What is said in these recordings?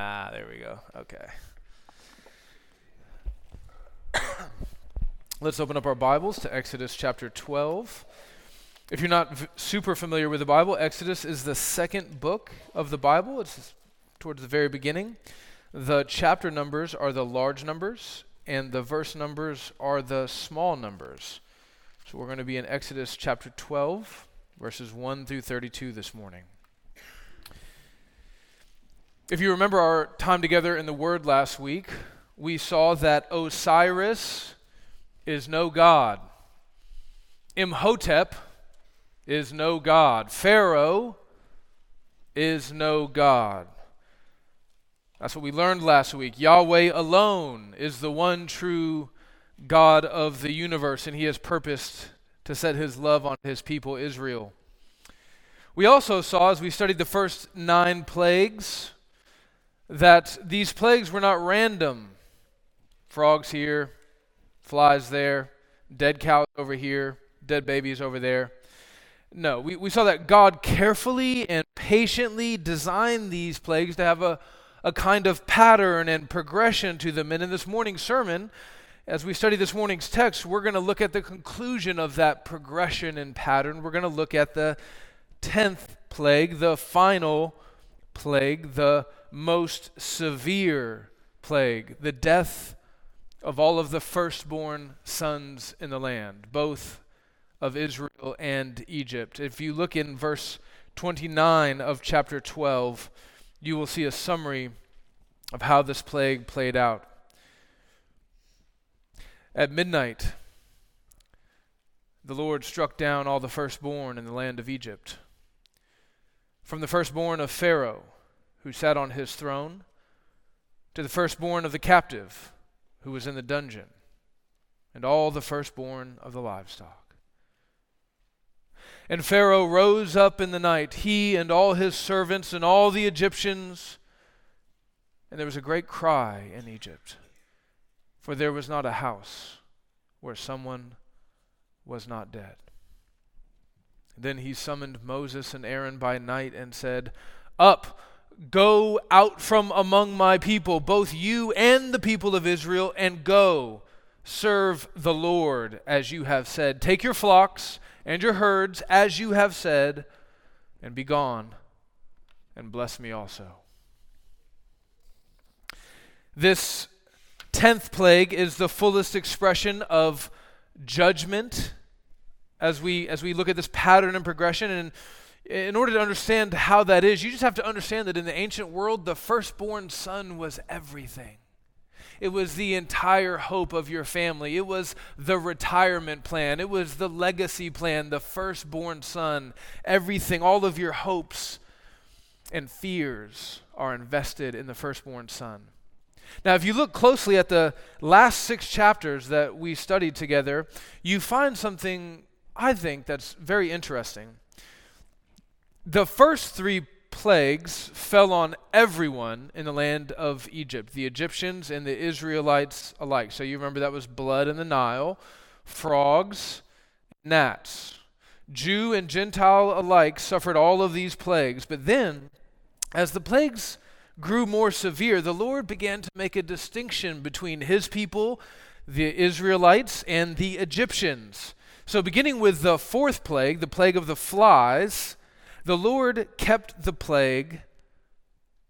Ah, there we go. Okay. Let's open up our Bibles to Exodus chapter 12. If you're not v- super familiar with the Bible, Exodus is the second book of the Bible. It's towards the very beginning. The chapter numbers are the large numbers, and the verse numbers are the small numbers. So we're going to be in Exodus chapter 12, verses 1 through 32 this morning. If you remember our time together in the Word last week, we saw that Osiris is no God, Imhotep is no God, Pharaoh is no God. That's what we learned last week. Yahweh alone is the one true God of the universe, and He has purposed to set His love on His people, Israel. We also saw, as we studied the first nine plagues, that these plagues were not random. Frogs here, flies there, dead cows over here, dead babies over there. No, we, we saw that God carefully and patiently designed these plagues to have a, a kind of pattern and progression to them. And in this morning's sermon, as we study this morning's text, we're going to look at the conclusion of that progression and pattern. We're going to look at the 10th plague, the final plague, the most severe plague, the death of all of the firstborn sons in the land, both of Israel and Egypt. If you look in verse 29 of chapter 12, you will see a summary of how this plague played out. At midnight, the Lord struck down all the firstborn in the land of Egypt. From the firstborn of Pharaoh, who sat on his throne, to the firstborn of the captive who was in the dungeon, and all the firstborn of the livestock. And Pharaoh rose up in the night, he and all his servants and all the Egyptians, and there was a great cry in Egypt, for there was not a house where someone was not dead. Then he summoned Moses and Aaron by night and said, Up! Go out from among my people, both you and the people of Israel, and go serve the Lord as you have said. Take your flocks and your herds as you have said, and be gone, and bless me also. This tenth plague is the fullest expression of judgment as we as we look at this pattern and progression and in order to understand how that is, you just have to understand that in the ancient world, the firstborn son was everything. It was the entire hope of your family. It was the retirement plan. It was the legacy plan, the firstborn son. Everything, all of your hopes and fears are invested in the firstborn son. Now, if you look closely at the last six chapters that we studied together, you find something, I think, that's very interesting. The first three plagues fell on everyone in the land of Egypt, the Egyptians and the Israelites alike. So you remember that was blood in the Nile, frogs, gnats. Jew and Gentile alike suffered all of these plagues. But then, as the plagues grew more severe, the Lord began to make a distinction between his people, the Israelites, and the Egyptians. So, beginning with the fourth plague, the plague of the flies, the Lord kept the plague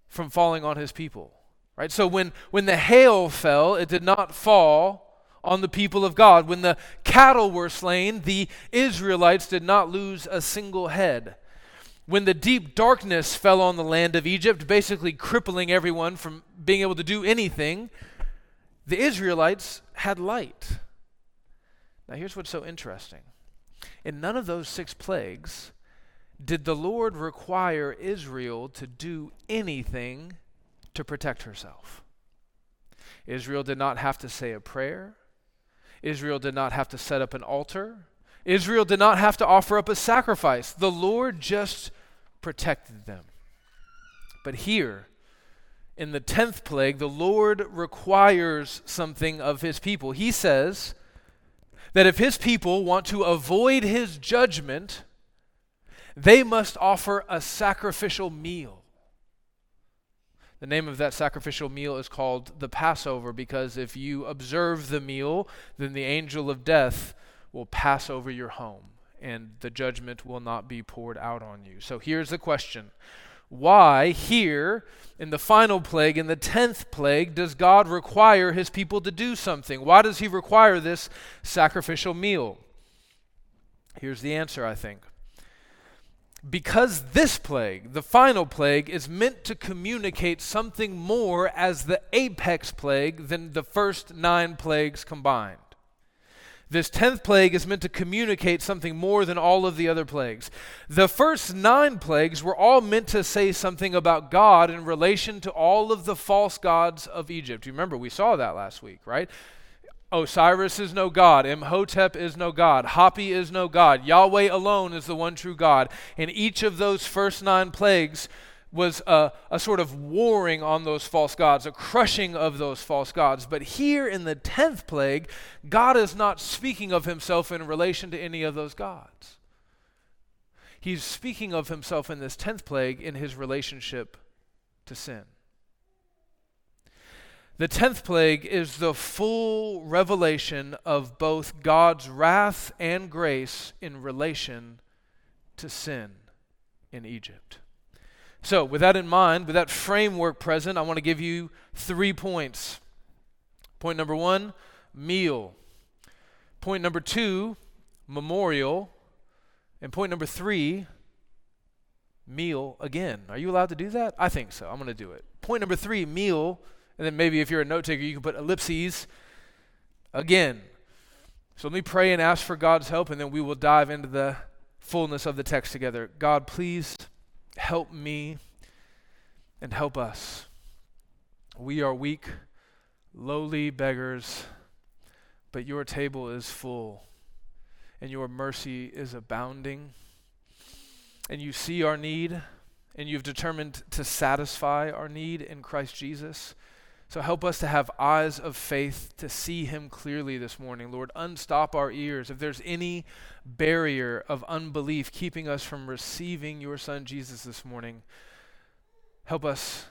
from falling on his people. Right? So when, when the hail fell, it did not fall on the people of God. When the cattle were slain, the Israelites did not lose a single head. When the deep darkness fell on the land of Egypt, basically crippling everyone from being able to do anything, the Israelites had light. Now, here's what's so interesting. In none of those six plagues, did the Lord require Israel to do anything to protect herself? Israel did not have to say a prayer. Israel did not have to set up an altar. Israel did not have to offer up a sacrifice. The Lord just protected them. But here, in the 10th plague, the Lord requires something of his people. He says that if his people want to avoid his judgment, they must offer a sacrificial meal. The name of that sacrificial meal is called the Passover because if you observe the meal, then the angel of death will pass over your home and the judgment will not be poured out on you. So here's the question Why, here in the final plague, in the tenth plague, does God require his people to do something? Why does he require this sacrificial meal? Here's the answer, I think because this plague, the final plague, is meant to communicate something more as the apex plague than the first nine plagues combined. This tenth plague is meant to communicate something more than all of the other plagues. The first nine plagues were all meant to say something about God in relation to all of the false gods of Egypt. You remember, we saw that last week, right? Osiris is no God. Imhotep is no God. Hapi is no God. Yahweh alone is the one true God. And each of those first nine plagues was a, a, sort of warring on those false gods, a crushing of those false gods. But here in the tenth plague, God is not speaking of himself in relation to any of those gods. He's speaking of himself in this tenth plague in his relationship to sin. The tenth plague is the full revelation of both God's wrath and grace in relation to sin in Egypt. So, with that in mind, with that framework present, I want to give you three points. Point number one meal. Point number two memorial. And point number three meal again. Are you allowed to do that? I think so. I'm going to do it. Point number three meal and then maybe if you're a note taker, you can put ellipses again. So let me pray and ask for God's help, and then we will dive into the fullness of the text together. God, please help me and help us. We are weak, lowly beggars, but your table is full, and your mercy is abounding. And you see our need, and you've determined to satisfy our need in Christ Jesus. So help us to have eyes of faith to see him clearly this morning. Lord, unstop our ears. If there's any barrier of unbelief keeping us from receiving your son Jesus this morning, help us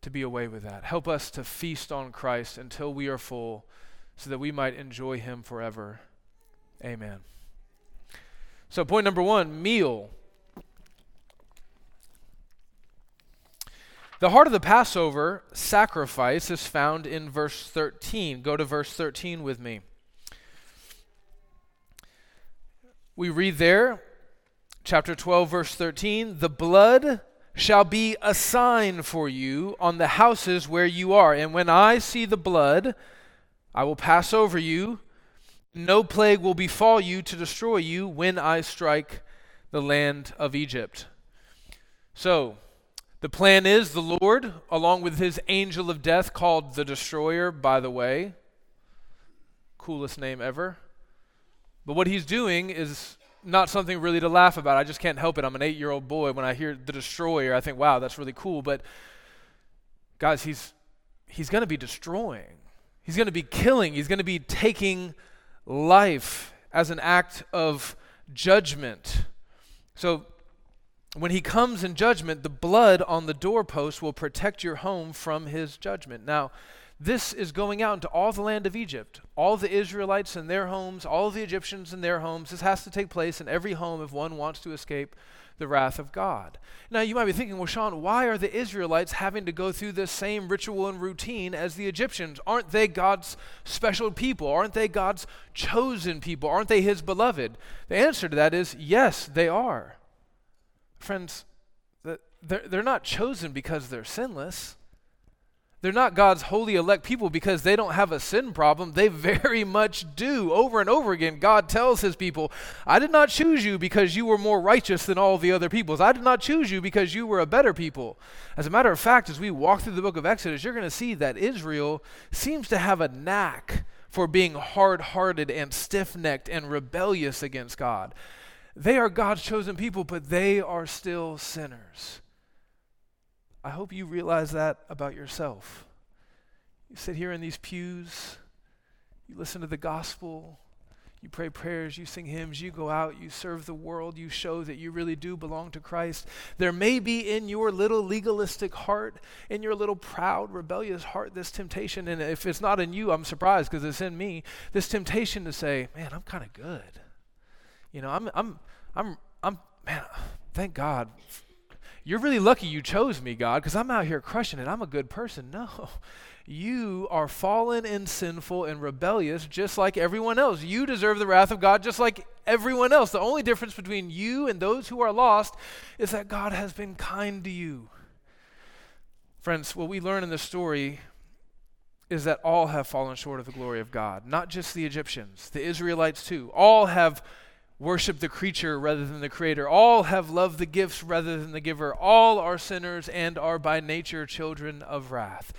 to be away with that. Help us to feast on Christ until we are full so that we might enjoy him forever. Amen. So, point number one meal. The heart of the Passover sacrifice is found in verse 13. Go to verse 13 with me. We read there, chapter 12, verse 13 The blood shall be a sign for you on the houses where you are. And when I see the blood, I will pass over you. No plague will befall you to destroy you when I strike the land of Egypt. So, the plan is the Lord, along with his angel of death, called the Destroyer, by the way. Coolest name ever. But what he's doing is not something really to laugh about. I just can't help it. I'm an eight year old boy. When I hear the Destroyer, I think, wow, that's really cool. But guys, he's, he's going to be destroying, he's going to be killing, he's going to be taking life as an act of judgment. So when he comes in judgment, the blood on the doorpost will protect your home from his judgment. Now, this is going out into all the land of Egypt, all the Israelites in their homes, all the Egyptians in their homes. This has to take place in every home if one wants to escape the wrath of God. Now, you might be thinking, well, Sean, why are the Israelites having to go through this same ritual and routine as the Egyptians? Aren't they God's special people? Aren't they God's chosen people? Aren't they his beloved? The answer to that is yes, they are. Friends, they're, not chosen because they're sinless. They're not God's holy elect people because they don't have a sin problem. They very much do. Over and over again, God tells his people, I did not choose you because you were more righteous than all the other peoples. I did not choose you because you were a better people. As a matter of fact, as we walk through the book of Exodus, you're going to see that Israel seems to have a knack for being hard hearted and stiff necked and rebellious against God. They are God's chosen people, but they are still sinners. I hope you realize that about yourself. You sit here in these pews, you listen to the gospel, You pray prayers, you sing hymns, you go out, you serve the world, you show that you really do belong to Christ. There may be in your little legalistic heart, in your little proud, rebellious heart, this temptation. And if it's not in you, I'm surprised because it's in me. This temptation to say, man, I'm kind of good. You know, I'm, I'm, I'm, I'm, man, thank God. You're really lucky you chose me, God, because I'm out here crushing it. I'm a good person. No. You are fallen and sinful and rebellious just like everyone else. You deserve the wrath of God just like everyone else. The only difference between you and those who are lost is that God has been kind to you. Friends, what we learn in this story is that all have fallen short of the glory of God, not just the Egyptians, the Israelites too. All have worshiped the creature rather than the creator. All have loved the gifts rather than the giver. All are sinners and are by nature children of wrath.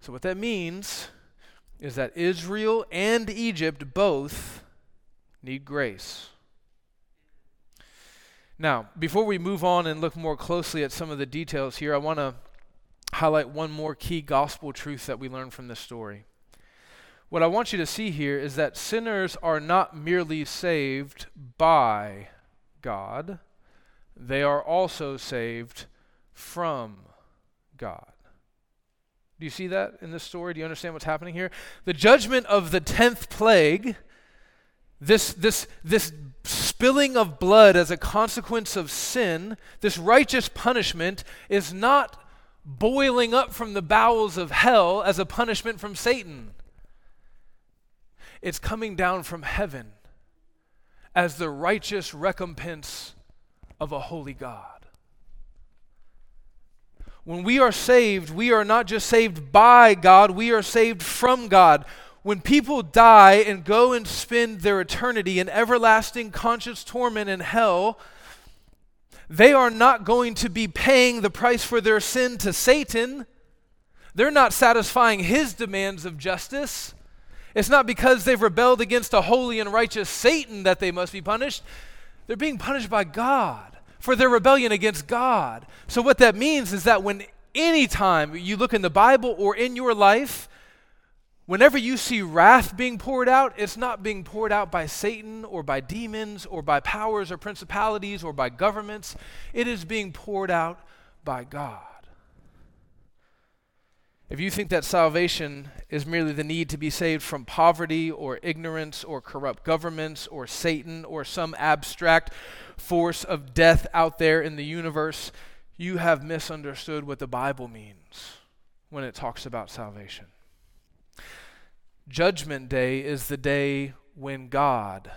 So, what that means is that Israel and Egypt both need grace. Now, before we move on and look more closely at some of the details here, I want to highlight one more key gospel truth that we learn from this story. What I want you to see here is that sinners are not merely saved by God, they are also saved from God. Do you see that in this story? Do you understand what's happening here? The judgment of the 10th plague, this, this, this spilling of blood as a consequence of sin, this righteous punishment, is not boiling up from the bowels of hell as a punishment from Satan. It's coming down from heaven as the righteous recompense of a holy God. When we are saved, we are not just saved by God, we are saved from God. When people die and go and spend their eternity in everlasting conscious torment in hell, they are not going to be paying the price for their sin to Satan. They're not satisfying his demands of justice. It's not because they've rebelled against a holy and righteous Satan that they must be punished. They're being punished by God for their rebellion against God. So, what that means is that when anytime you look in the Bible or in your life, whenever you see wrath being poured out, it's not being poured out by Satan or by demons or by powers or principalities or by governments. It is being poured out by God. If you think that salvation is merely the need to be saved from poverty or ignorance or corrupt governments or Satan or some abstract force of death out there in the universe, you have misunderstood what the Bible means when it talks about salvation. Judgment Day is the day when God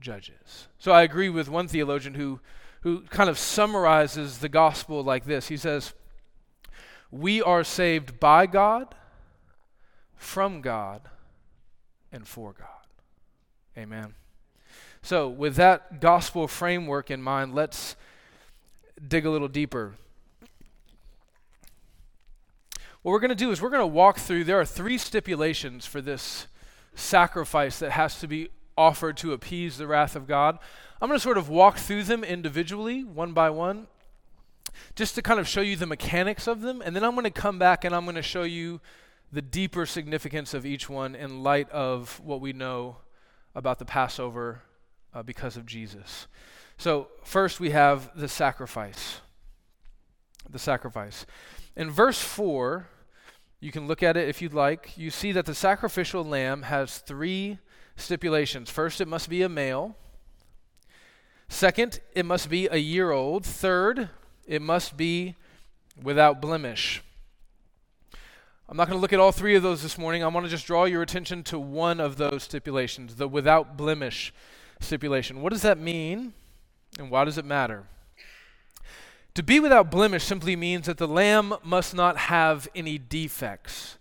judges. So I agree with one theologian who, who kind of summarizes the gospel like this. He says, we are saved by God, from God, and for God. Amen. So, with that gospel framework in mind, let's dig a little deeper. What we're going to do is we're going to walk through, there are three stipulations for this sacrifice that has to be offered to appease the wrath of God. I'm going to sort of walk through them individually, one by one, just to kind of show you the mechanics of them. And then I'm going to come back and I'm going to show you the deeper significance of each one in light of what we know about the Passover uh, because of Jesus. So, first we have the sacrifice. The sacrifice. In verse 4, you can look at it if you'd like. You see that the sacrificial lamb has three stipulations. First, it must be a male. Second, it must be a year old. Third, it must be without blemish. I'm not going to look at all three of those this morning. I want to just draw your attention to one of those stipulations, the without blemish stipulation. What does that mean, and why does it matter? To be without blemish simply means that the lamb must not have any defects.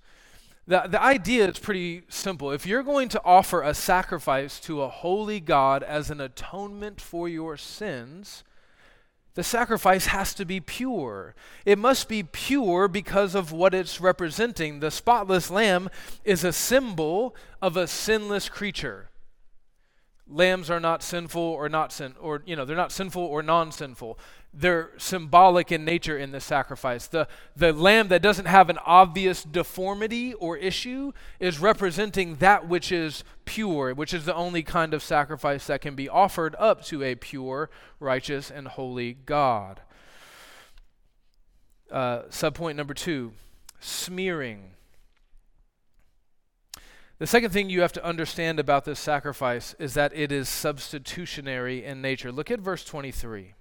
The, the idea is pretty simple. If you're going to offer a sacrifice to a holy God as an atonement for your sins, the sacrifice has to be pure. It must be pure because of what it's representing. The spotless lamb is a symbol of a sinless creature. Lambs are not sinful or not sin or you know, they're not sinful or non-sinful. They're symbolic in nature in the sacrifice. The, the lamb that doesn't have an obvious deformity or issue is representing that which is pure, which is the only kind of sacrifice that can be offered up to a pure, righteous, and holy God. Uh, subpoint number two smearing. The second thing you have to understand about this sacrifice is that it is substitutionary in nature. Look at verse 23.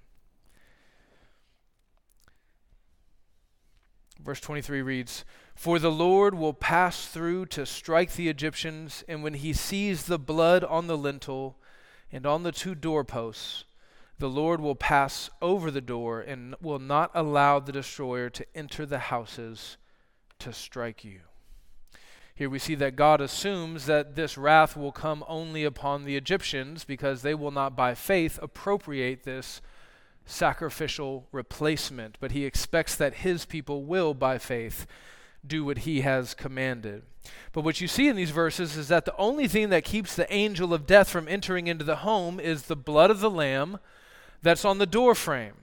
Verse 23 reads For the Lord will pass through to strike the Egyptians, and when he sees the blood on the lintel and on the two doorposts, the Lord will pass over the door and will not allow the destroyer to enter the houses to strike you. Here we see that God assumes that this wrath will come only upon the Egyptians because they will not by faith appropriate this sacrificial replacement, but he expects that his people will, by faith, do what he has commanded. But what you see in these verses is that the only thing that keeps the angel of death from entering into the home is the blood of the lamb that's on the door frame.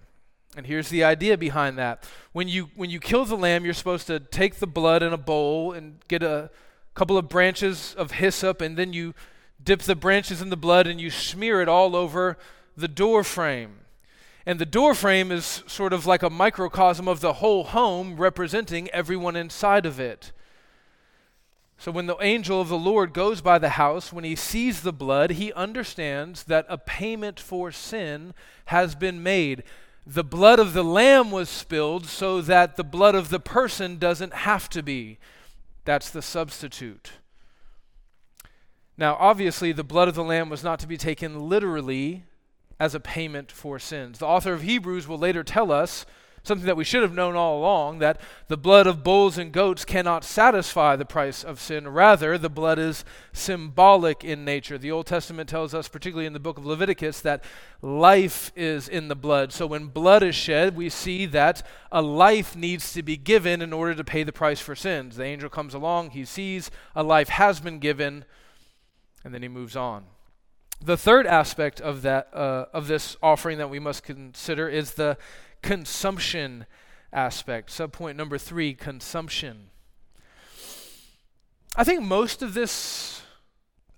And here's the idea behind that. When you when you kill the lamb, you're supposed to take the blood in a bowl and get a couple of branches of hyssop and then you dip the branches in the blood and you smear it all over the door frame. And the door frame is sort of like a microcosm of the whole home, representing everyone inside of it. So when the angel of the Lord goes by the house, when he sees the blood, he understands that a payment for sin has been made. The blood of the lamb was spilled so that the blood of the person doesn't have to be. That's the substitute. Now, obviously, the blood of the lamb was not to be taken literally as a payment for sins. The author of Hebrews will later tell us something that we should have known all along that the blood of bulls and goats cannot satisfy the price of sin. Rather, the blood is symbolic in nature. The Old Testament tells us, particularly in the book of Leviticus, that life is in the blood. So when blood is shed, we see that a life needs to be given in order to pay the price for sins. The angel comes along, he sees a life has been given, and then he moves on. The third aspect of that uh, of this offering that we must consider is the consumption aspect. Subpoint number three: consumption. I think most of this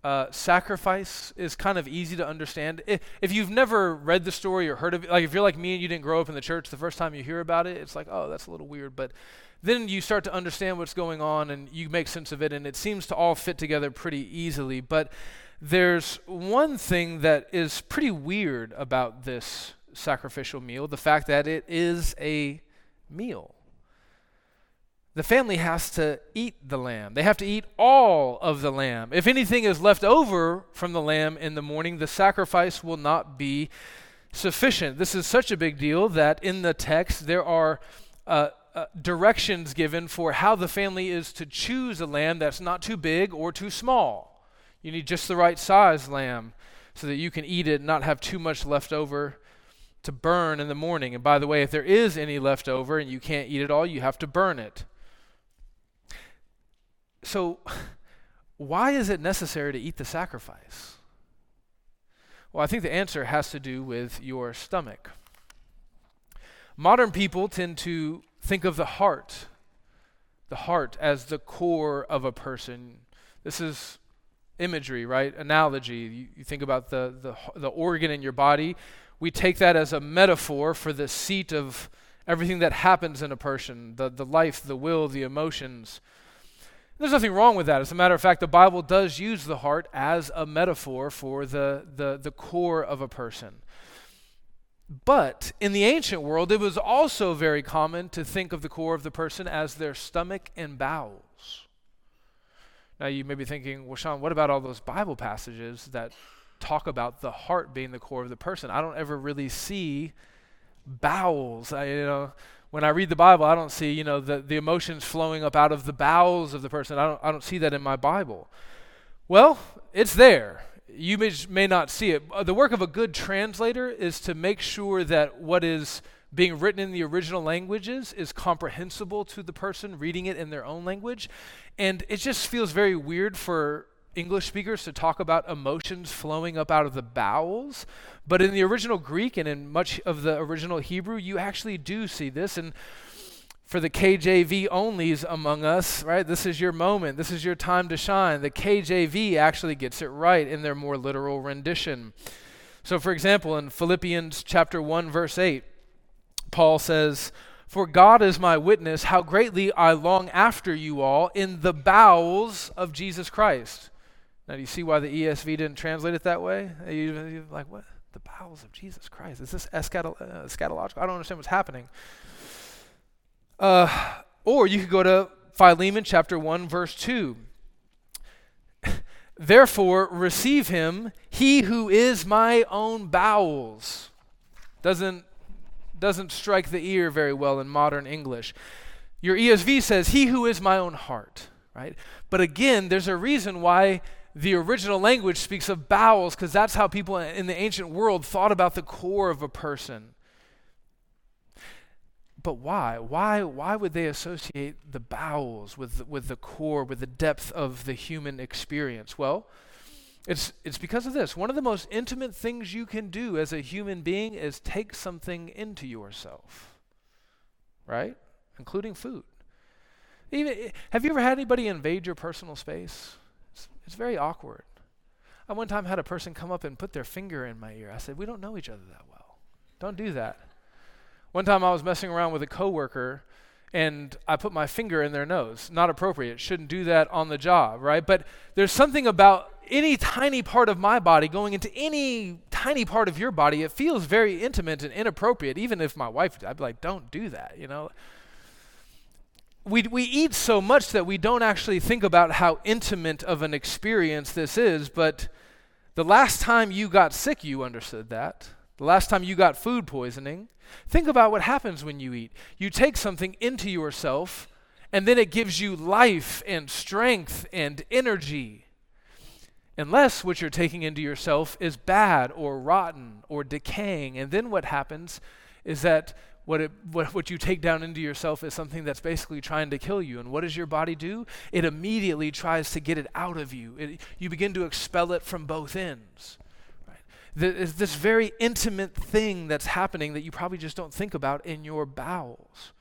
uh, sacrifice is kind of easy to understand. If, if, you've never read the story or heard of it, like if you're like me and you didn't grow up in the church, the first time you hear about it, it's like, oh, that's a little weird. But then you start to understand what's going on and you make sense of it, and it seems to all fit together pretty easily. But there's one thing that is pretty weird about this sacrificial meal the fact that it is a meal. The family has to eat the lamb. They have to eat all of the lamb. If anything is left over from the lamb in the morning, the sacrifice will not be sufficient. This is such a big deal that in the text there are uh, uh, directions given for how the family is to choose a lamb that's not too big or too small. You need just the right size lamb so that you can eat it and not have too much left over to burn in the morning. And by the way, if there is any left over and you can't eat it all, you have to burn it. So, why is it necessary to eat the sacrifice? Well, I think the answer has to do with your stomach. Modern people tend to think of the heart, the heart as the core of a person. This is imagery, right? Analogy. You, you think about the, the, the organ in your body. We take that as a metaphor for the seat of everything that happens in a person the, the life, the will, the emotions. There's nothing wrong with that. As a matter of fact, the Bible does use the heart as a metaphor for the, the, the core of a person. But in the ancient world, it was also very common to think of the core of the person as their stomach and bowels. Now you may be thinking, well, Sean, what about all those Bible passages that talk about the heart being the core of the person? I don't ever really see bowels. I, you know, when I read the Bible, I don't see, you know, the, the emotions flowing up out of the bowels of the person. I don't, I don't see that in my Bible. Well, it's there. You may, may not see it. Uh, the work of a good translator is to make sure that what is being written in the original languages is comprehensible to the person reading it in their own language. And it just feels very weird for English speakers to talk about emotions flowing up out of the bowels. But in the original Greek and in much of the original Hebrew, you actually do see this. And for the KJV onlys among us, right, this is your moment. This is your time to shine. The KJV actually gets it right in their more literal rendition. So, for example, in Philippians chapter 1, verse 8, Paul says, For God is my witness, how greatly I long after you all in the bowels of Jesus Christ. Now, do you see why the ESV didn't translate it that way? You, like, what? The bowels of Jesus Christ. Is this uh, eschatological? I don't understand what's happening. Uh, or you could go to Philemon chapter 1, verse 2. Therefore, receive him, he who is my own bowels. Doesn't, doesn't strike the ear very well in modern English. Your ESV says, he who is my own heart, right? But again, there's a reason why the original language speaks of bowels, because that's how people in the ancient world thought about the core of a person. But why? Why, why would they associate the bowels with, with the core, with the depth of the human experience? Well, it's, it's because of this. One of the most intimate things you can do as a human being is take something into yourself, right? Including food. Even, eh, have you ever had anybody invade your personal space? It's, it's very awkward. I one time had a person come up and put their finger in my ear. I said, We don't know each other that well. Don't do that. One time I was messing around with a coworker and I put my finger in their nose. Not appropriate. Shouldn't do that on the job, right? But there's something about any tiny part of my body going into any tiny part of your body. It feels very intimate and inappropriate. Even if my wife, I'd be like, don't do that, you know? We, we eat so much that we don't actually think about how intimate of an experience this is, but the last time you got sick, you understood that. The last time you got food poisoning, think about what happens when you eat. You take something into yourself, and then it gives you life and strength and energy. Unless what you're taking into yourself is bad or rotten or decaying. And then what happens is that what, it, what, what you take down into yourself is something that's basically trying to kill you. And what does your body do? It immediately tries to get it out of you. It, you begin to expel it from both ends is this very intimate thing that's happening that you probably just don't think about in your bowels.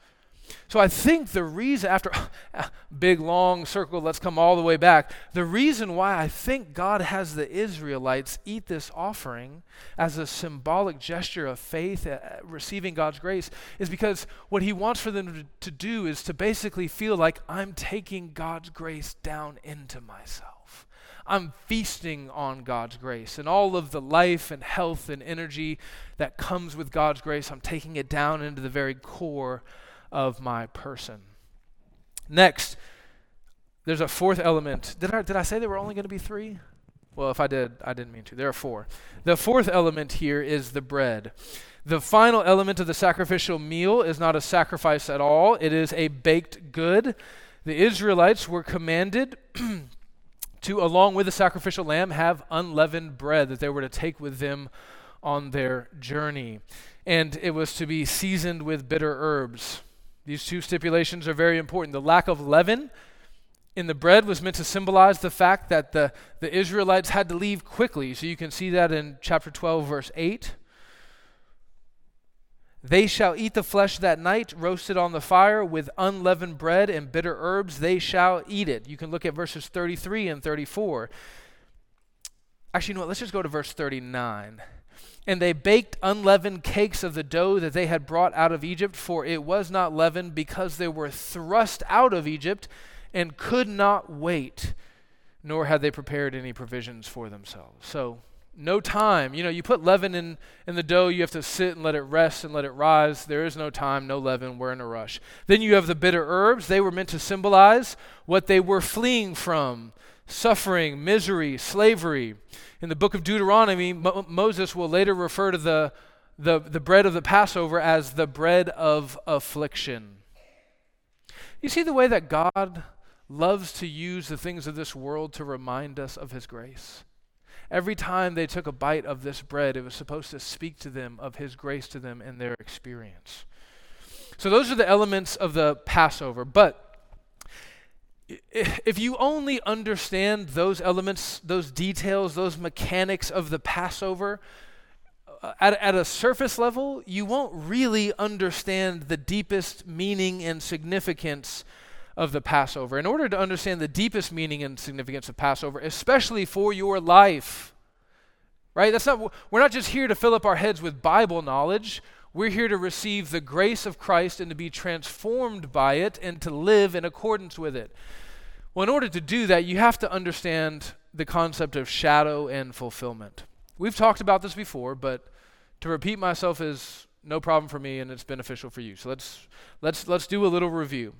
So I think the reason, after big long circle, let's come all the way back. The reason why I think God has the Israelites eat this offering as a symbolic gesture of faith, uh, receiving God's grace, is because what He wants for them to, to do is to basically feel like I'm taking God's grace down into myself. I'm feasting on God's grace and all of the life and health and energy that comes with God's grace. I'm taking it down into the very core of my person. Next, there's a fourth element. Did I, did I say there were only going to be three? Well, if I did, I didn't mean to. There are four. The fourth element here is the bread. The final element of the sacrificial meal is not a sacrifice at all, it is a baked good. The Israelites were commanded to, along with the sacrificial lamb, have unleavened bread that they were to take with them on their journey. And it was to be seasoned with bitter herbs. These two stipulations are very important. The lack of leaven in the bread was meant to symbolize the fact that the, the Israelites had to leave quickly. So you can see that in chapter 12, verse 8. They shall eat the flesh that night, roasted on the fire with unleavened bread and bitter herbs. They shall eat it. You can look at verses 33 and 34. Actually, you know what? Let's just go to verse 39. And they baked unleavened cakes of the dough that they had brought out of Egypt, for it was not leavened, because they were thrust out of Egypt and could not wait, nor had they prepared any provisions for themselves. So, no time. You know, you put leaven in, in the dough, you have to sit and let it rest and let it rise. There is no time, no leaven, we're in a rush. Then you have the bitter herbs. They were meant to symbolize what they were fleeing from suffering, misery, slavery. In the book of Deuteronomy, Mo- Moses will later refer to the, the, the bread of the Passover as the bread of affliction. You see the way that God loves to use the things of this world to remind us of his grace? Every time they took a bite of this bread, it was supposed to speak to them of His grace to them in their experience. So, those are the elements of the Passover. But if you only understand those elements, those details, those mechanics of the Passover, uh, at, at a surface level, you won't really understand the deepest meaning and significance of the Passover. In order to understand the deepest meaning and significance of Passover, especially for your life, right? That's not we're not just here to fill up our heads with Bible knowledge. We're here to receive the grace of Christ and to be transformed by it and to live in accordance with it. Well, in order to do that, you have to understand the concept of shadow and fulfillment. We've talked about this before, but to repeat myself is no problem for me and it's beneficial for you. So let's let's let's do a little review.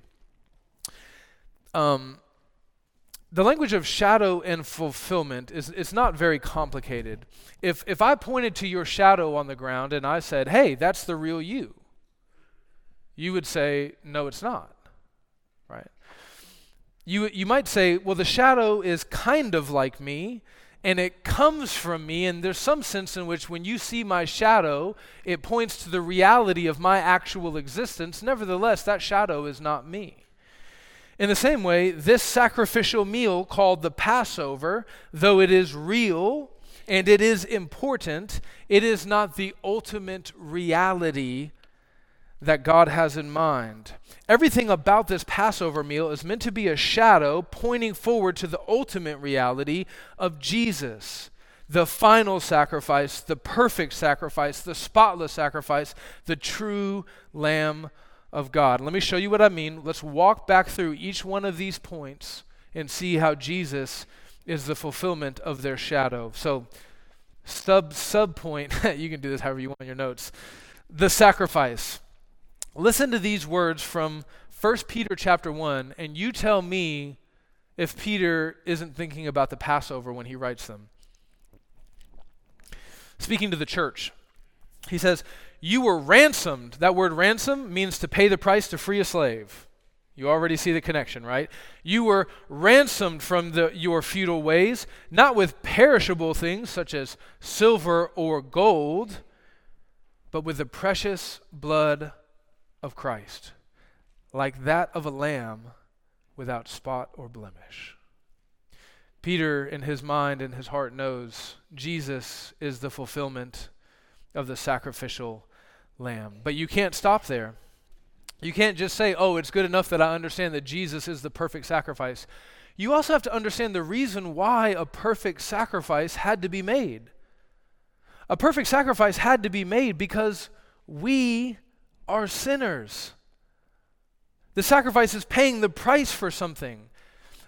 Um, the language of shadow and fulfillment is it's not very complicated. If if I pointed to your shadow on the ground and I said, "Hey, that's the real you," you would say, "No, it's not." Right? You you might say, "Well, the shadow is kind of like me." and it comes from me, and there's some sense in which when you see my shadow, it points to the reality of my actual existence. Nevertheless, that shadow is not me. In the same way, this sacrificial meal called the Passover, though it is real and it is important, it is not the ultimate reality that God has in mind. Everything about this Passover meal is meant to be a shadow pointing forward to the ultimate reality of Jesus, the final sacrifice, the perfect sacrifice, the spotless sacrifice, the true Lamb of God. Let me show you what I mean. Let's walk back through each one of these points and see how Jesus is the fulfillment of their shadow. So, sub sub point, you can do this however you want in your notes. The sacrifice. Listen to these words from 1 Peter chapter 1, and you tell me if Peter isn't thinking about the Passover when he writes them. Speaking to the church, he says, You were ransomed. That word ransom means to pay the price to free a slave. You already see the connection, right? You were ransomed from the, your futile ways, not with perishable things such as silver or gold, but with the precious blood of Christ, like that of a lamb without spot or blemish. Peter, in his mind and his heart, knows Jesus is the fulfillment of the sacrificial lamb. But you can't stop there. You can't just say, oh, it's good enough that I understand that Jesus is the perfect sacrifice. You also have to understand the reason why a perfect sacrifice had to be made. A perfect sacrifice had to be made because we are sinners. The sacrifice is paying the price for something.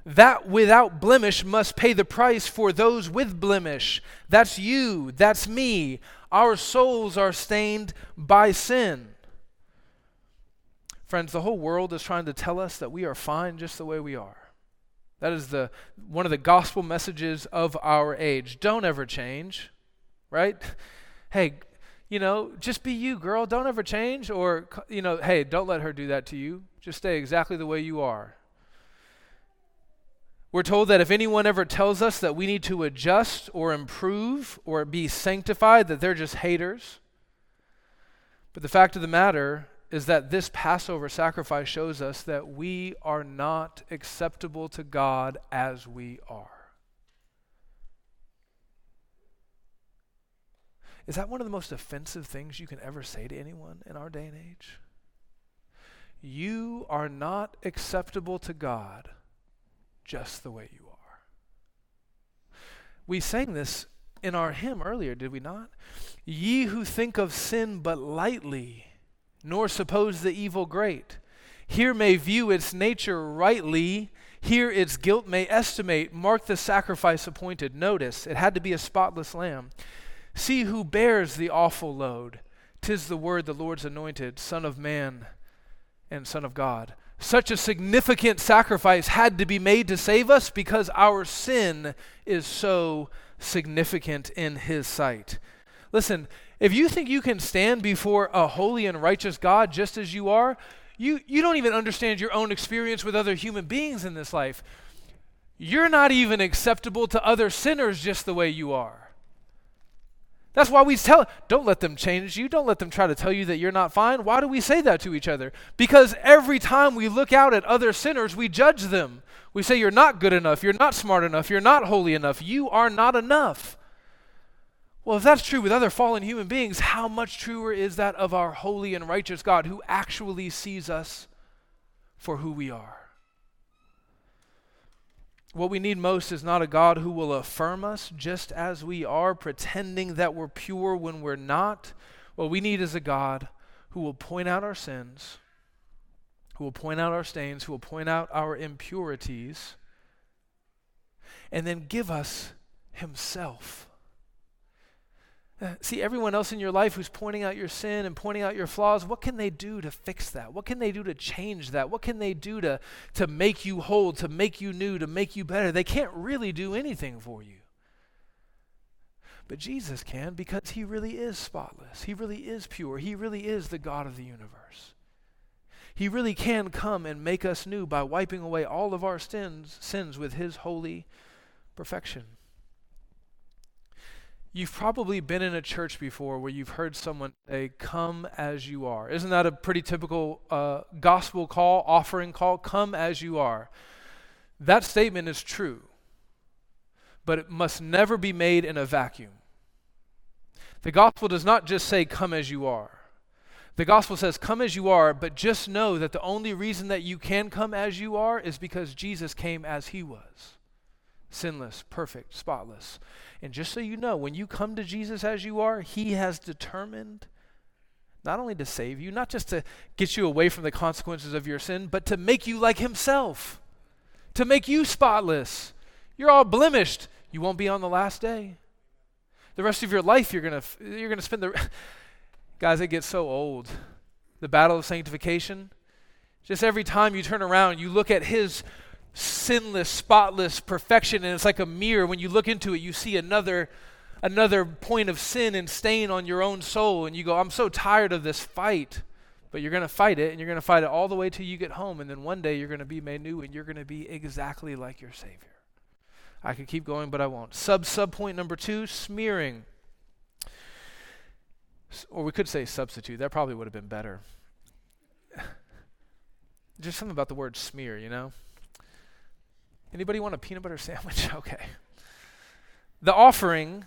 That without blemish must pay the price for those with blemish. That's you, that's me. Our souls are stained by sin. Friends, the whole world is trying to tell us that we are fine just the way we are. That is the one of the gospel messages of our age. Don't ever change, right? Hey, you know, just be you, girl. Don't ever change. Or, you know, hey, don't let her do that to you. Just stay exactly the way you are. We're told that if anyone ever tells us that we need to adjust or improve or be sanctified, that they're just haters. But the fact of the matter is that this Passover sacrifice shows us that we are not acceptable to God as we are. Is that one of the most offensive things you can ever say to anyone in our day and age? You are not acceptable to God just the way you are. We sang this in our hymn earlier, did we not? Ye who think of sin but lightly, nor suppose the evil great, here may view its nature rightly, here its guilt may estimate, mark the sacrifice appointed. Notice, it had to be a spotless lamb. See who bears the awful load. Tis the word, the Lord's anointed, Son of Man and Son of God. Such a significant sacrifice had to be made to save us because our sin is so significant in His sight. Listen, if you think you can stand before a holy and righteous God just as you are, you, you don't even understand your own experience with other human beings in this life. You're not even acceptable to other sinners just the way you are. That's why we tell, don't let them change you. Don't let them try to tell you that you're not fine. Why do we say that to each other? Because every time we look out at other sinners, we judge them. We say, You're not good enough. You're not smart enough. You're not holy enough. You are not enough. Well, if that's true with other fallen human beings, how much truer is that of our holy and righteous God who actually sees us for who we are? What we need most is not a God who will affirm us just as we are, pretending that we're pure when we're not. What we need is a God who will point out our sins, who will point out our stains, who will point out our impurities, and then give us Himself Uh, see, everyone else in your life who's pointing out your sin and pointing out your flaws, what can they do to fix that? What can they do to change that? What can they do to, to make you whole, to make you new, to make you better? They can't really do anything for you. But Jesus can because he really is spotless. He really is pure. He really is the God of the universe. He really can come and make us new by wiping away all of our sins, sins with his holy perfection. You've probably been in a church before where you've heard someone say, Come as you are. Isn't that a pretty typical uh, gospel call, offering call? Come as you are. That statement is true, but it must never be made in a vacuum. The gospel does not just say, Come as you are. The gospel says, Come as you are, but just know that the only reason that you can come as you are is because Jesus came as he was sinless, perfect, spotless. And just so you know, when you come to Jesus as you are, He has determined not only to save you, not just to get you away from the consequences of your sin, but to make you like Himself, to make you spotless. You're all blemished. You won't be on the last day. The rest of your life, you're gonna you're gonna spend the guys. It gets so old. The battle of sanctification. Just every time you turn around, you look at His sinless, spotless perfection, and it's like a mirror. When you look into it, you see another another point of sin and stain on your own soul, and you go, I'm so tired of this fight. But you're going to fight it, and you're going to fight it all the way till you get home, and then one day you're going to be made new, and you're going to be exactly like your Savior. I could keep going, but I won't. Sub sub point number two: smearing, or we could say substitute. That probably would have been better. Just something about the word smear, you know. Anybody want a peanut butter sandwich? okay. The offering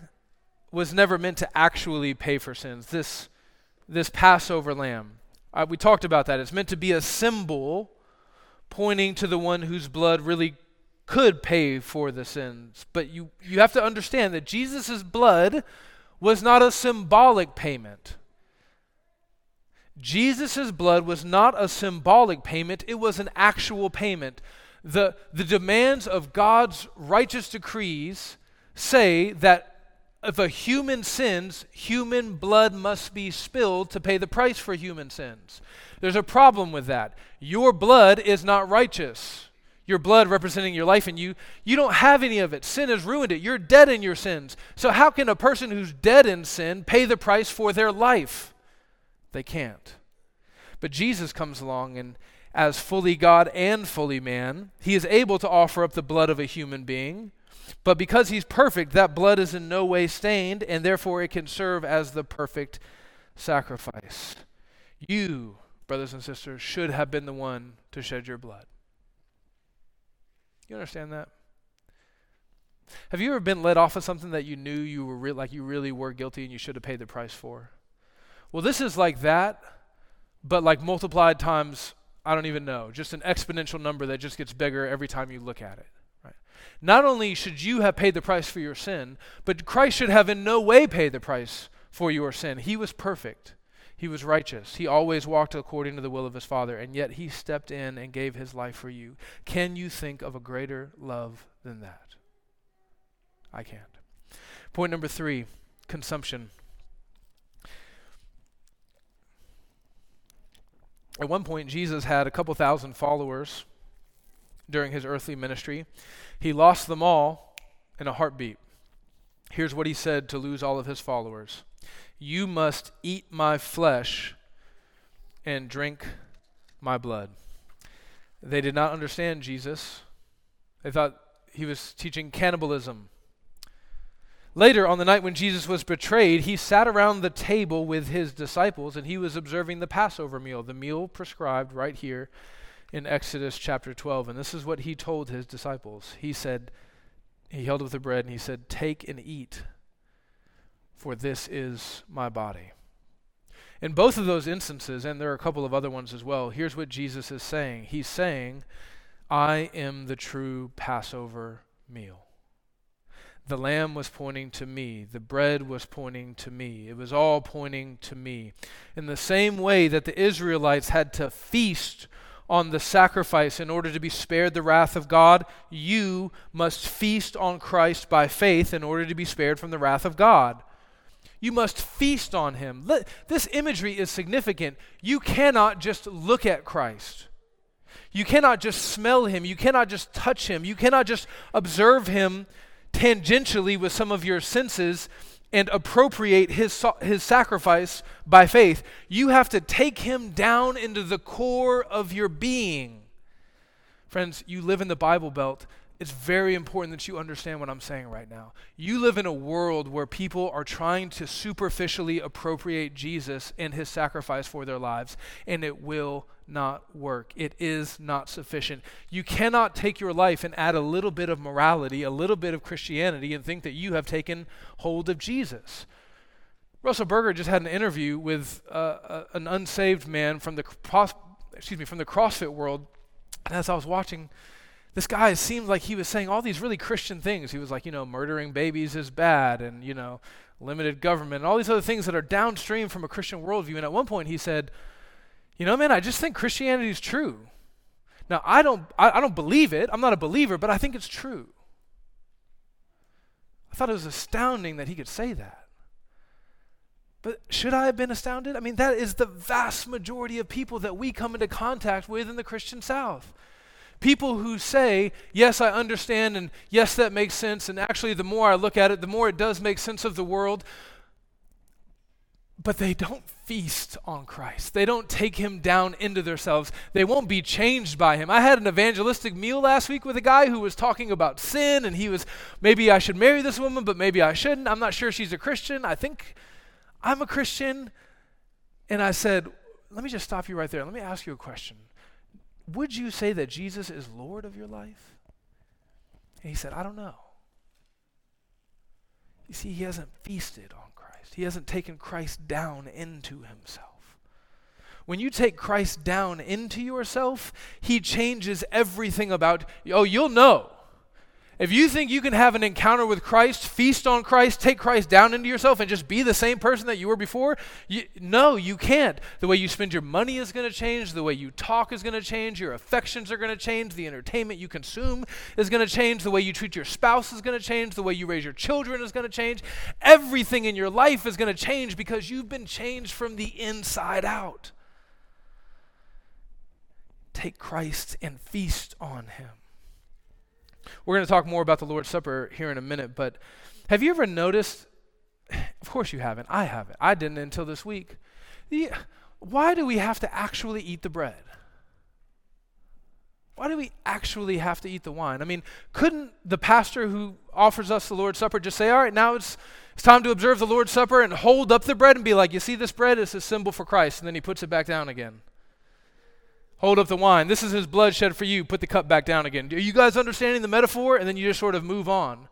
was never meant to actually pay for sins. This, this Passover lamb, uh, we talked about that. It's meant to be a symbol pointing to the one whose blood really could pay for the sins. But you, you have to understand that Jesus' blood was not a symbolic payment. Jesus' blood was not a symbolic payment, it was an actual payment the, the demands of God's righteous decrees say that if a human sins, human blood must be spilled to pay the price for human sins. There's a problem with that. Your blood is not righteous. Your blood representing your life, and you you don't have any of it. Sin has ruined it. You're dead in your sins. So how can a person who's dead in sin pay the price for their life? They can't. But Jesus comes along and as fully God and fully man. He is able to offer up the blood of a human being, but because he's perfect, that blood is in no way stained, and therefore it can serve as the perfect sacrifice. You, brothers and sisters, should have been the one to shed your blood. You understand that? Have you ever been let off of something that you knew you were re- like you really were guilty and you should have paid the price for? Well, this is like that, but like multiplied times I don't even know, just an exponential number that just gets bigger every time you look at it. Right? Not only should you have paid the price for your sin, but Christ should have in no way paid the price for your sin. He was perfect. He was righteous. He always walked according to the will of his Father, and yet he stepped in and gave his life for you. Can you think of a greater love than that? I can't. Point number three consumption. At one point, Jesus had a couple thousand followers during his earthly ministry. He lost them all in a heartbeat. Here's what he said to lose all of his followers You must eat my flesh and drink my blood. They did not understand Jesus. They thought he was teaching cannibalism. Later, on the night when Jesus was betrayed, he sat around the table with his disciples and he was observing the Passover meal, the meal prescribed right here in Exodus chapter 12. And this is what he told his disciples. He said, He held up the bread and he said, Take and eat, for this is my body. In both of those instances, and there are a couple of other ones as well, here's what Jesus is saying He's saying, I am the true Passover meal. The lamb was pointing to me. The bread was pointing to me. It was all pointing to me. In the same way that the Israelites had to feast on the sacrifice in order to be spared the wrath of God, you must feast on Christ by faith in order to be spared from the wrath of God. You must feast on him. This imagery is significant. You cannot just look at Christ. You cannot just smell him. You cannot just touch him. You cannot just observe him tangentially with some of your senses and appropriate his, his sacrifice by faith. You have to take him down into the core of your being. Friends, you live in the Bible Belt it's very important that you understand what I'm saying right now. You live in a world where people are trying to superficially appropriate Jesus and his sacrifice for their lives, and it will not work. It is not sufficient. You cannot take your life and add a little bit of morality, a little bit of Christianity, and think that you have taken hold of Jesus. Russell Berger just had an interview with uh, uh, an unsaved man from the excuse me from the CrossFit world, and as I was watching this guy seemed like he was saying all these really Christian things. He was like, you know, murdering babies is bad and, you know, limited government and all these other things that are downstream from a Christian worldview. And at one point he said, you know, man, I just think Christianity is true. Now, I don't, I, I don't believe it. I'm not a believer, but I think it's true. I thought it was astounding that he could say that. But should I have been astounded? I mean, that is the vast majority of people that we come into contact with in the Christian South. People who say, Yes, I understand, and yes, that makes sense, and actually, the more I look at it, the more it does make sense of the world. But they don't feast on Christ. They don't take him down into themselves. They won't be changed by him. I had an evangelistic meal last week with a guy who was talking about sin, and he was, maybe I should marry this woman, but maybe I shouldn't. I'm not sure she's a Christian. I think I'm a Christian. And I said, Let me just stop you right there. Let me ask you a question would you say that Jesus is Lord of your life? And he said, I don't know. You see, he hasn't feasted on Christ, he hasn't taken Christ down into himself. When you take Christ down into yourself, he changes everything about Oh, you'll know. If you think you can have an encounter with Christ, feast on Christ, take Christ down into yourself, and just be the same person that you were before, you, no, you can't. The way you spend your money is going to change. The way you talk is going to change. Your affections are going to change. The entertainment you consume is going to change. The way you treat your spouse is going to change. The way you raise your children is going to change. Everything in your life is going to change because you've been changed from the inside out. Take Christ and feast on him. We're going to talk more about the Lord's Supper here in a minute, but have you ever noticed? Of course you haven't. I haven't. I didn't until this week. The, why do we have to actually eat the bread? Why do we actually have to eat the wine? I mean, couldn't the pastor who offers us the Lord's Supper just say, all right, now it's, it's time to observe the Lord's Supper and hold up the bread and be like, you see, this bread is a symbol for Christ. And then he puts it back down again. Hold up the wine. This is his blood shed for you. Put the cup back down again. Are you guys understanding the metaphor? And then you just sort of move on.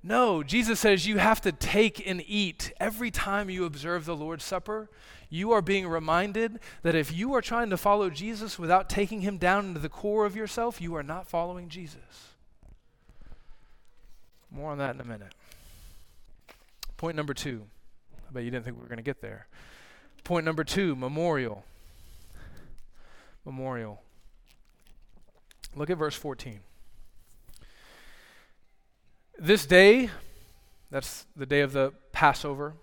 No, Jesus says you have to take and eat. Every time you observe the Lord's Supper, you are being reminded that if you are trying to follow Jesus without taking him down into the core of yourself, you are not following Jesus. More on that in a minute. Point number two. I bet you didn't think we were going to get there. Point number two memorial memorial. Look at verse 14. This day, that's the day of the Passover,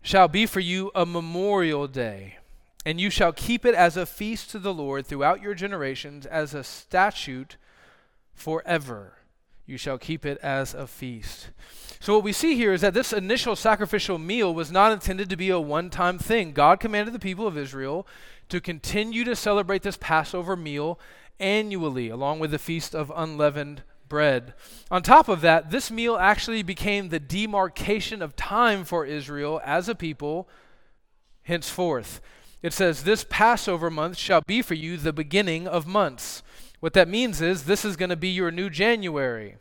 shall be for you a memorial day, and you shall keep it as a feast to the Lord throughout your generations, as a statute forever. You shall keep it as a feast. So, what we see here is that this initial sacrificial meal was not intended to be a one time thing. God commanded the people of Israel to continue to celebrate this Passover meal annually, along with the Feast of Unleavened bread. On top of that, this meal actually became the demarcation of time for Israel as a people henceforth. It says, This Passover month shall be for you the beginning of months. What that means is this is going to be your new January.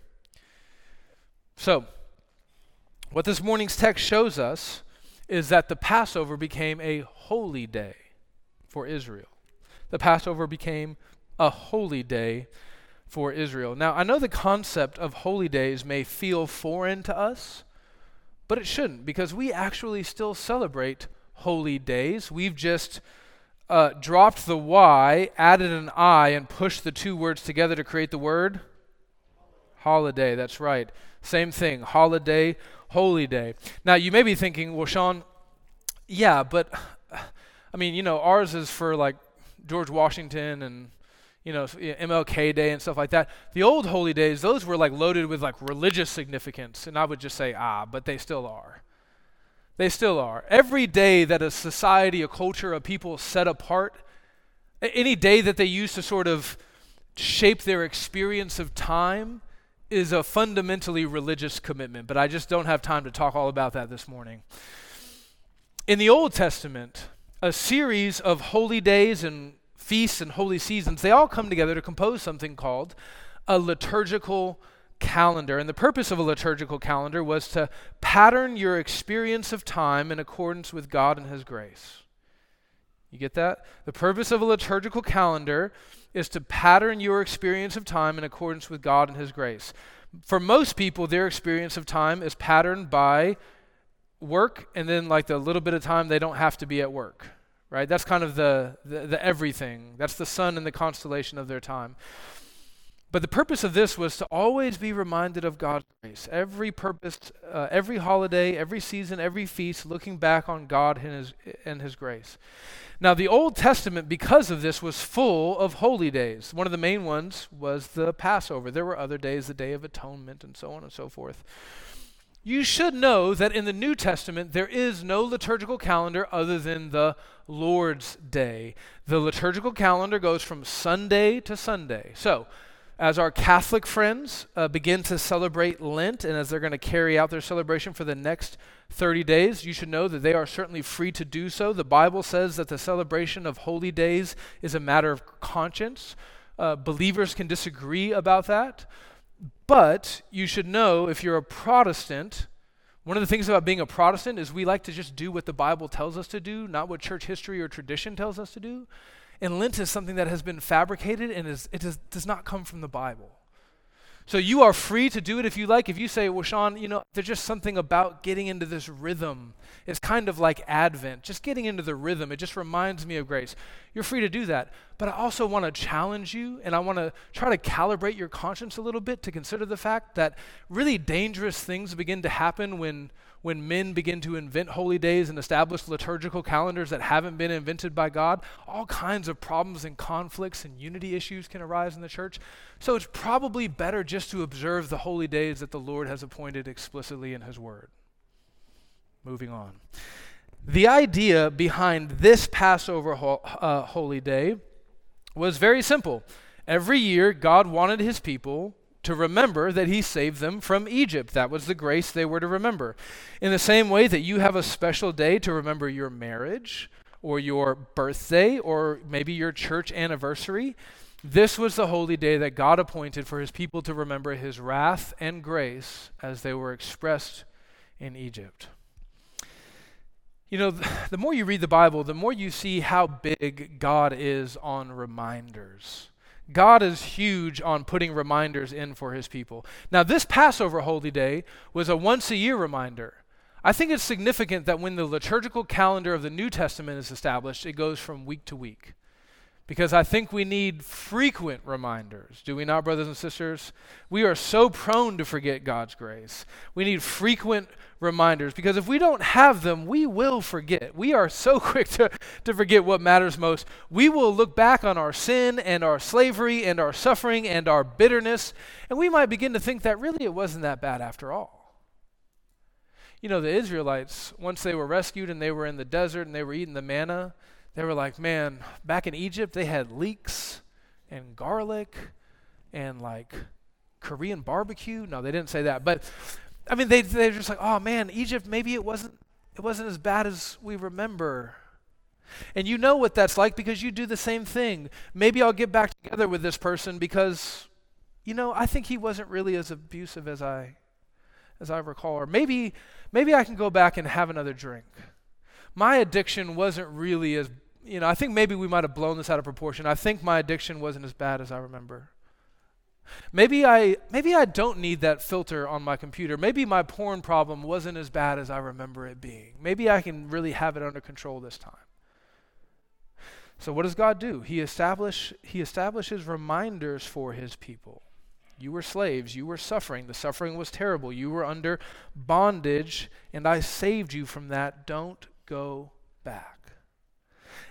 So, what this morning's text shows us is that the Passover became a holy day for Israel. The Passover became a holy day for Israel. Now, I know the concept of holy days may feel foreign to us, but it shouldn't because we actually still celebrate holy days. We've just uh, dropped the Y, added an I, and pushed the two words together to create the word holiday. That's right. Same thing. Holiday, holy day. Now, you may be thinking, well, Sean, yeah, but I mean, you know, ours is for like George Washington and you know, MLK Day and stuff like that. The old holy days, those were like loaded with like religious significance. And I would just say, ah, but they still are. They still are. Every day that a society, a culture, a people set apart, any day that they use to sort of shape their experience of time is a fundamentally religious commitment. But I just don't have time to talk all about that this morning. In the Old Testament, a series of holy days and feasts and holy seasons, they all come together to compose something called a liturgical calendar. And the purpose of a liturgical calendar was to pattern your experience of time in accordance with God and His grace. You get that? The purpose of a liturgical calendar is to pattern your experience of time in accordance with God and His grace. For most people, their experience of time is patterned by work and then like the little bit of time they don't have to be at work right? That's kind of the, the, the, everything. That's the sun and the constellation of their time. But the purpose of this was to always be reminded of God's grace. Every purpose, uh, every holiday, every season, every feast, looking back on God and his, and his grace. Now, the Old Testament, because of this, was full of holy days. One of the main ones was the Passover. There were other days, the Day of Atonement, and so on and so forth. You should know that in the New Testament, there is no liturgical calendar other than the Lord's Day. The liturgical calendar goes from Sunday to Sunday. So, as our Catholic friends uh, begin to celebrate Lent and as they're going to carry out their celebration for the next 30 days, you should know that they are certainly free to do so. The Bible says that the celebration of holy days is a matter of conscience. Uh, believers can disagree about that. But you should know if you're a Protestant, one of the things about being a Protestant is we like to just do what the Bible tells us to do, not what church history or tradition tells us to do. And Lent is something that has been fabricated and is, does not come from the Bible. So you are free to do it if you like. If you say, well, Sean, you know, there's just something about getting into this rhythm. It's kind of like Advent, just getting into the rhythm. It just reminds me of grace. You're free to do that. But I also want to challenge you and I want to try to calibrate your conscience a little bit to consider the fact that really dangerous things begin to happen when when men begin to invent holy days and establish liturgical calendars that haven't been invented by God, all kinds of problems and conflicts and unity issues can arise in the church. So it's probably better just to observe the holy days that the Lord has appointed explicitly in His Word. Moving on. The idea behind this Passover ho- uh, holy day was very simple. Every year, God wanted His people to remember that he saved them from Egypt. That was the grace they were to remember. In the same way that you have a special day to remember your marriage or your birthday or maybe your church anniversary, this was the holy day that God appointed for his people to remember his wrath and grace as they were expressed in Egypt. You know, the more you read the Bible, the more you see how big God is on reminders. God is huge on putting reminders in for his people. Now, this Passover holy day was a once a year reminder. I think it's significant that when the liturgical calendar of the New Testament is established, it goes from week to week because I think we need frequent reminders. Do we not, brothers and sisters? We are so prone to forget God's grace. We need frequent reminders because if we don't have them, we will forget. We are so quick to, to forget what matters most. We will look back on our sin and our slavery and our suffering and our bitterness, and we might begin to think that really it wasn't that bad after all. You know, the Israelites, once they were rescued and they were in the desert and they were eating the manna, they were like, man, back in Egypt, they had leeks and garlic and like Korean barbecue? No, they didn't say that. But I mean, they they're just like, oh man, Egypt. Maybe it wasn't it wasn't as bad as we remember. And you know what that's like because you do the same thing. Maybe I'll get back together with this person because, you know, I think he wasn't really as abusive as I as I recall. Or maybe maybe I can go back and have another drink. My addiction wasn't really as you know, I think maybe we might have blown this out of proportion. I think my addiction wasn't as bad as I remember. Maybe I maybe I don't need that filter on my computer. Maybe my porn problem wasn't as bad as I remember it being. Maybe I can really have it under control this time. So what does God do? He establish he establishes reminders for his people. You were slaves, you were suffering. The suffering was terrible. You were under bondage and I saved you from that. Don't go back.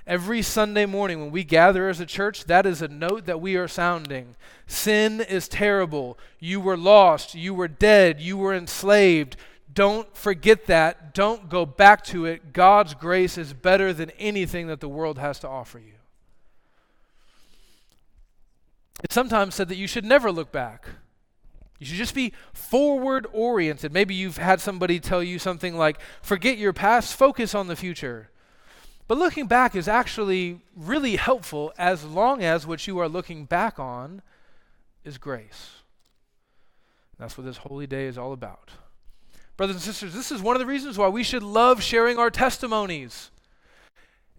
Every Sunday morning when we gather as a church, that is a note that we are sounding. Sin is terrible. You were lost. You were dead. You were enslaved. Don't forget that. Don't go back to it. God's grace is better than anything that the world has to offer you. It's sometimes said that you should never look back. You should just be forward oriented. Maybe you've had somebody tell you something like, forget your past, focus on the future. But looking back is actually really helpful as long as what you are looking back on is grace. That's what this holy day is all about. Brothers and sisters, this is one of the reasons why we should love sharing our testimonies.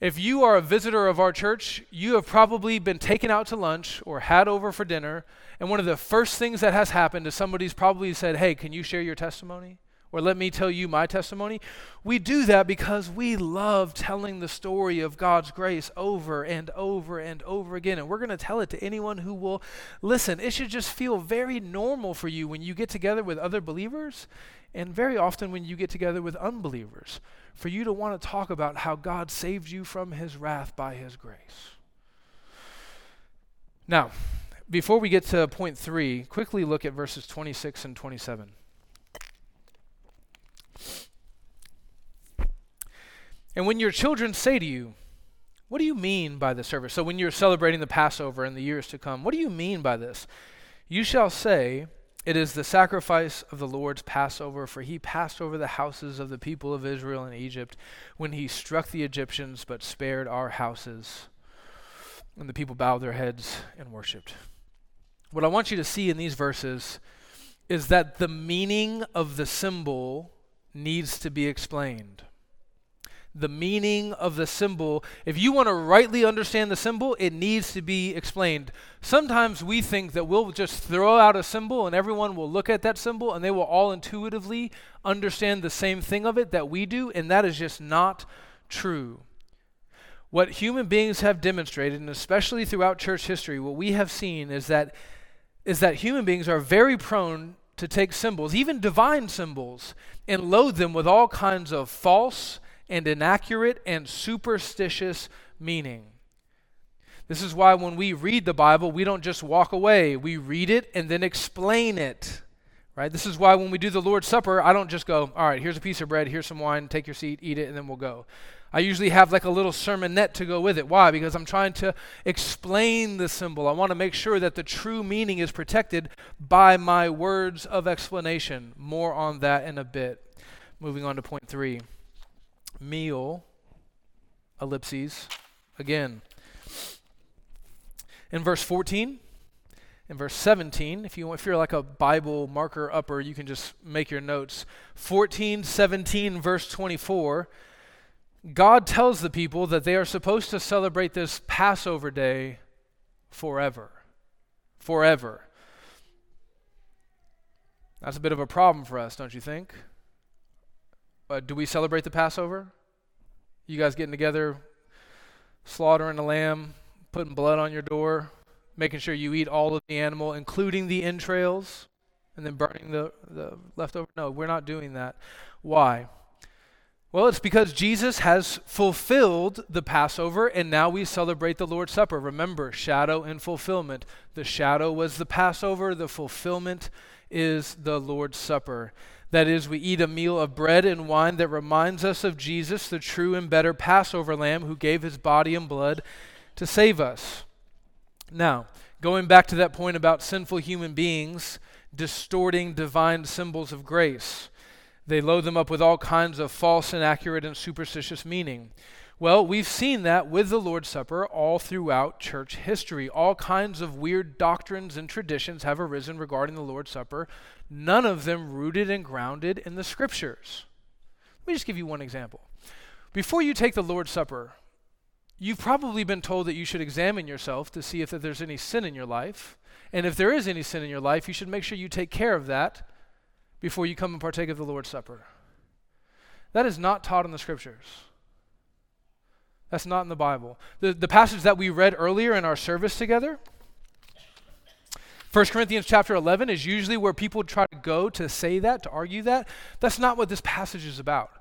If you are a visitor of our church, you have probably been taken out to lunch or had over for dinner, and one of the first things that has happened is somebody's probably said, Hey, can you share your testimony? Or let me tell you my testimony. We do that because we love telling the story of God's grace over and over and over again. And we're going to tell it to anyone who will listen. It should just feel very normal for you when you get together with other believers, and very often when you get together with unbelievers, for you to want to talk about how God saved you from his wrath by his grace. Now, before we get to point three, quickly look at verses 26 and 27. And when your children say to you, What do you mean by the service? So when you're celebrating the Passover in the years to come, what do you mean by this? You shall say, It is the sacrifice of the Lord's Passover, for he passed over the houses of the people of Israel in Egypt when he struck the Egyptians, but spared our houses. And the people bowed their heads and worshiped. What I want you to see in these verses is that the meaning of the symbol needs to be explained the meaning of the symbol. If you want to rightly understand the symbol, it needs to be explained. Sometimes we think that we'll just throw out a symbol and everyone will look at that symbol and they will all intuitively understand the same thing of it that we do, and that is just not true. What human beings have demonstrated, and especially throughout church history, what we have seen is that is that human beings are very prone to take symbols, even divine symbols, and load them with all kinds of false and inaccurate and superstitious meaning. This is why when we read the Bible, we don't just walk away. We read it and then explain it. Right? This is why when we do the Lord's Supper, I don't just go, all right, here's a piece of bread, here's some wine, take your seat, eat it, and then we'll go. I usually have like a little sermonette to go with it. Why? Because I'm trying to explain the symbol. I want to make sure that the true meaning is protected by my words of explanation. More on that in a bit. Moving on to point three meal, ellipses, again. In verse 14, in verse 17, if, you, if you're like a Bible marker upper, you can just make your notes. 14, 17, verse 24, God tells the people that they are supposed to celebrate this Passover day forever. Forever. That's a bit of a problem for us, don't you think? Uh, do we celebrate the Passover? You guys getting together, slaughtering a lamb, putting blood on your door, making sure you eat all of the animal, including the entrails, and then burning the, the leftover? No, we're not doing that. Why? Well, it's because Jesus has fulfilled the Passover, and now we celebrate the Lord's Supper. Remember, shadow and fulfillment. The shadow was the Passover, the fulfillment is the Lord's Supper. That is, we eat a meal of bread and wine that reminds us of Jesus, the true and better Passover lamb who gave his body and blood to save us. Now, going back to that point about sinful human beings distorting divine symbols of grace. They load them up with all kinds of false, inaccurate, and superstitious meaning. Well, we've seen that with the Lord's Supper all throughout church history. All kinds of weird doctrines and traditions have arisen regarding the Lord's Supper, none of them rooted and grounded in the Scriptures. Let me just give you one example. Before you take the Lord's Supper, you've probably been told that you should examine yourself to see if there's any sin in your life. And if there is any sin in your life, you should make sure you take care of that before you come and partake of the Lord's Supper. That is not taught in the Scriptures. That's not in the Bible. The, the passage that we read earlier in our service together, 1 Corinthians chapter 11, is usually where people try to go to say that, to argue that. That's not what this passage is about.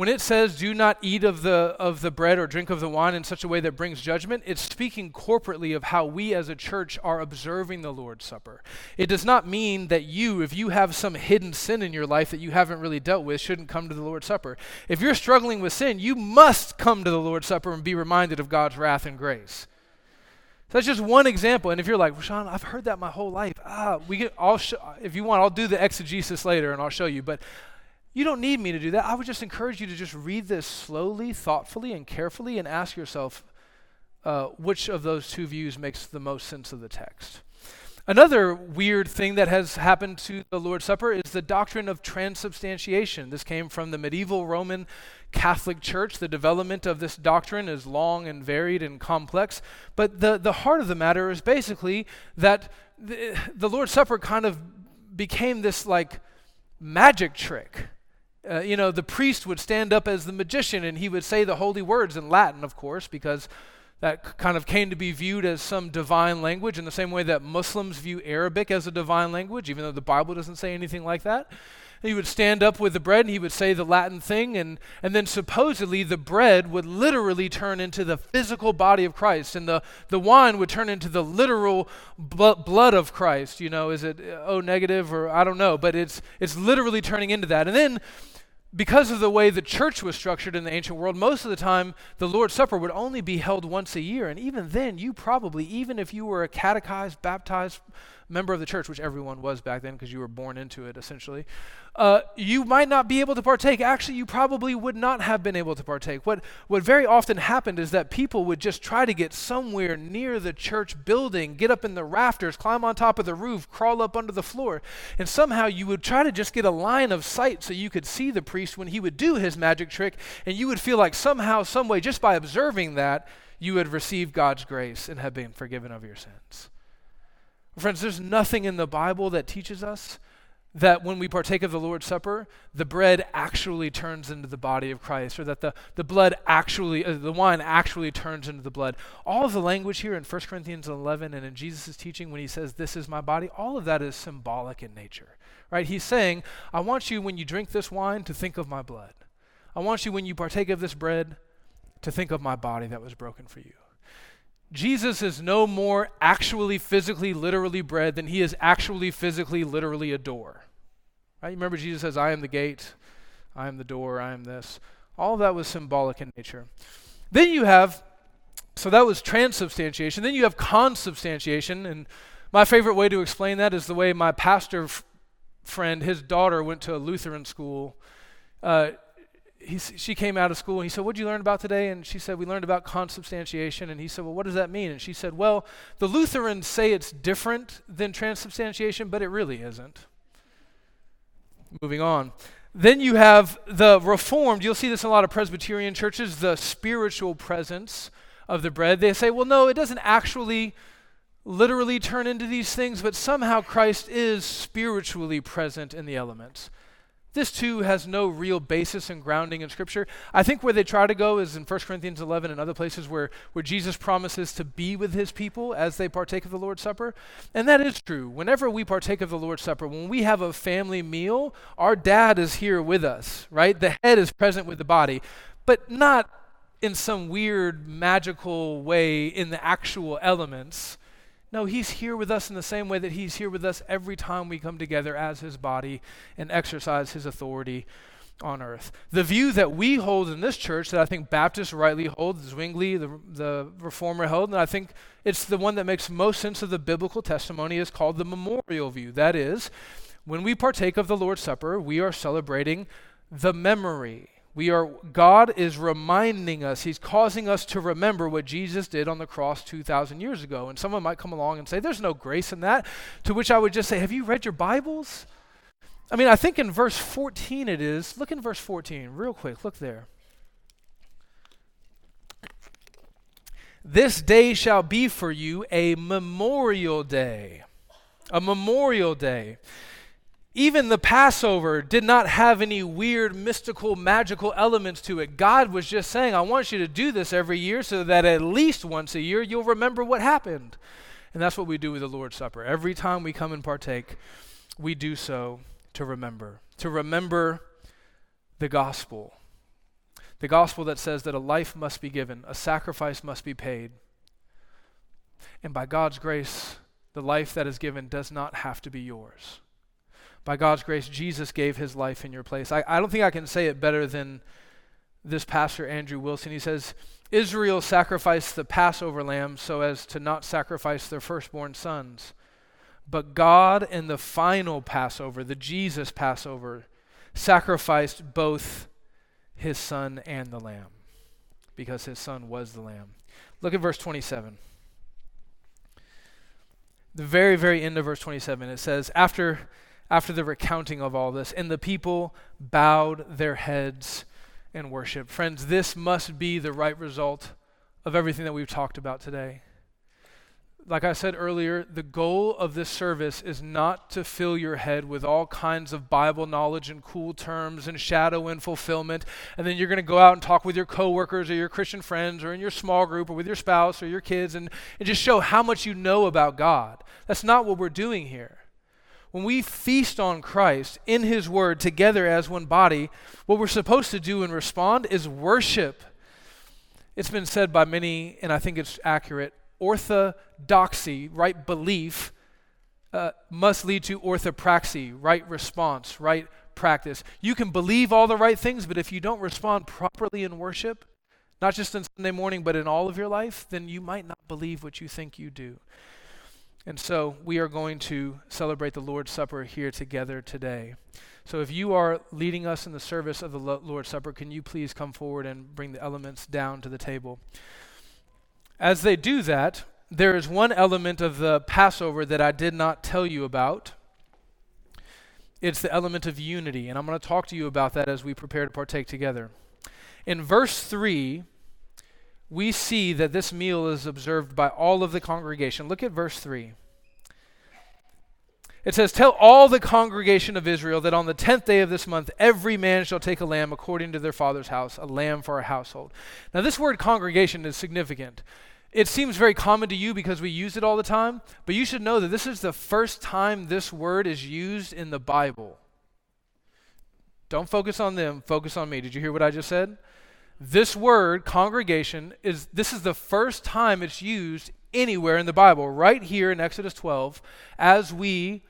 When it says, do not eat of the, of the bread or drink of the wine in such a way that brings judgment, it's speaking corporately of how we as a church are observing the Lord's Supper. It does not mean that you, if you have some hidden sin in your life that you haven't really dealt with, shouldn't come to the Lord's Supper. If you're struggling with sin, you must come to the Lord's Supper and be reminded of God's wrath and grace. So that's just one example. And if you're like, Rashawn, I've heard that my whole life. Ah, we get, I'll sh- if you want, I'll do the exegesis later and I'll show you. But you don't need me to do that. I would just encourage you to just read this slowly, thoughtfully, and carefully and ask yourself uh, which of those two views makes the most sense of the text. Another weird thing that has happened to the Lord's Supper is the doctrine of transubstantiation. This came from the medieval Roman Catholic Church. The development of this doctrine is long and varied and complex. But the, the heart of the matter is basically that the, the Lord's Supper kind of became this like magic trick uh, you know, the priest would stand up as the magician and he would say the holy words in Latin, of course, because that kind of came to be viewed as some divine language in the same way that Muslims view Arabic as a divine language, even though the Bible doesn't say anything like that. He would stand up with the bread and he would say the Latin thing, and, and then supposedly the bread would literally turn into the physical body of Christ, and the, the wine would turn into the literal bl- blood of Christ. You know, is it O negative or I don't know, but it's, it's literally turning into that. And then because of the way the church was structured in the ancient world, most of the time the Lord's Supper would only be held once a year. And even then, you probably, even if you were a catechized, baptized member of the church, which everyone was back then because you were born into it essentially, uh, you might not be able to partake. Actually, you probably would not have been able to partake. What, what very often happened is that people would just try to get somewhere near the church building, get up in the rafters, climb on top of the roof, crawl up under the floor, and somehow you would try to just get a line of sight so you could see the priest when he would do his magic trick, and you would feel like somehow, some way, just by observing that, you had received God's grace and have been forgiven of your sins. Friends, there's nothing in the Bible that teaches us that when we partake of the Lord's Supper, the bread actually turns into the body of Christ, or that the, the blood actually, uh, the wine actually turns into the blood. All of the language here in 1 Corinthians 11 and in Jesus' teaching when he says, This is my body, all of that is symbolic in nature. Right? He's saying, I want you, when you drink this wine, to think of my blood. I want you, when you partake of this bread, to think of my body that was broken for you. Jesus is no more actually, physically, literally bread than he is actually, physically, literally a door. Right? Remember, Jesus says, I am the gate, I am the door, I am this. All that was symbolic in nature. Then you have, so that was transubstantiation. Then you have consubstantiation. And my favorite way to explain that is the way my pastor f- friend, his daughter, went to a Lutheran school. Uh, he, she came out of school and he said, What did you learn about today? And she said, We learned about consubstantiation. And he said, Well, what does that mean? And she said, Well, the Lutherans say it's different than transubstantiation, but it really isn't. Moving on. Then you have the Reformed. You'll see this in a lot of Presbyterian churches, the spiritual presence of the bread. They say, Well, no, it doesn't actually literally turn into these things, but somehow Christ is spiritually present in the elements. This too has no real basis and grounding in Scripture. I think where they try to go is in 1 Corinthians 11 and other places where, where Jesus promises to be with his people as they partake of the Lord's Supper. And that is true. Whenever we partake of the Lord's Supper, when we have a family meal, our dad is here with us, right? The head is present with the body, but not in some weird magical way in the actual elements. No, he's here with us in the same way that he's here with us every time we come together as his body and exercise his authority on earth. The view that we hold in this church, that I think Baptists rightly hold, Zwingli, the, the Reformer held, and I think it's the one that makes most sense of the biblical testimony, is called the memorial view. That is, when we partake of the Lord's Supper, we are celebrating the memory. We are God is reminding us, He's causing us to remember what Jesus did on the cross 2,000 years ago. And someone might come along and say, There's no grace in that. To which I would just say, Have you read your Bibles? I mean, I think in verse 14 it is. Look in verse 14, real quick. Look there. This day shall be for you a memorial day. A memorial day. Even the Passover did not have any weird, mystical, magical elements to it. God was just saying, I want you to do this every year so that at least once a year you'll remember what happened. And that's what we do with the Lord's Supper. Every time we come and partake, we do so to remember, to remember the gospel. The gospel that says that a life must be given, a sacrifice must be paid. And by God's grace, the life that is given does not have to be yours. By God's grace, Jesus gave his life in your place. I, I don't think I can say it better than this pastor, Andrew Wilson. He says, Israel sacrificed the Passover lamb so as to not sacrifice their firstborn sons. But God, in the final Passover, the Jesus Passover, sacrificed both his son and the lamb because his son was the lamb. Look at verse 27. The very, very end of verse 27, it says, After, after the recounting of all this, and the people bowed their heads and worshiped. Friends, this must be the right result of everything that we've talked about today like I said earlier, the goal of this service is not to fill your head with all kinds of Bible knowledge and cool terms and shadow and fulfillment, and then you're going to go out and talk with your coworkers or your Christian friends or in your small group or with your spouse or your kids and, and just show how much you know about God. That's not what we're doing here. When we feast on Christ in His Word together as one body, what we're supposed to do and respond is worship. It's been said by many, and I think it's accurate orthodoxy, right belief, uh, must lead to orthopraxy, right response, right practice. You can believe all the right things, but if you don't respond properly in worship, not just on Sunday morning, but in all of your life, then you might not believe what you think you do. And so we are going to celebrate the Lord's Supper here together today. So if you are leading us in the service of the Lord's Supper, can you please come forward and bring the elements down to the table? As they do that, there is one element of the Passover that I did not tell you about. It's the element of unity, and I'm going to talk to you about that as we prepare to partake together. In verse 3, we see that this meal is observed by all of the congregation. Look at verse 3. It says, Tell all the congregation of Israel that on the tenth day of this month every man shall take a lamb according to their father's house, a lamb for a household. Now, this word congregation is significant. It seems very common to you because we use it all the time, but you should know that this is the first time this word is used in the Bible. Don't focus on them, focus on me. Did you hear what I just said? This word, congregation, is this is the first time it's used anywhere in the Bible, right here in Exodus 12, as we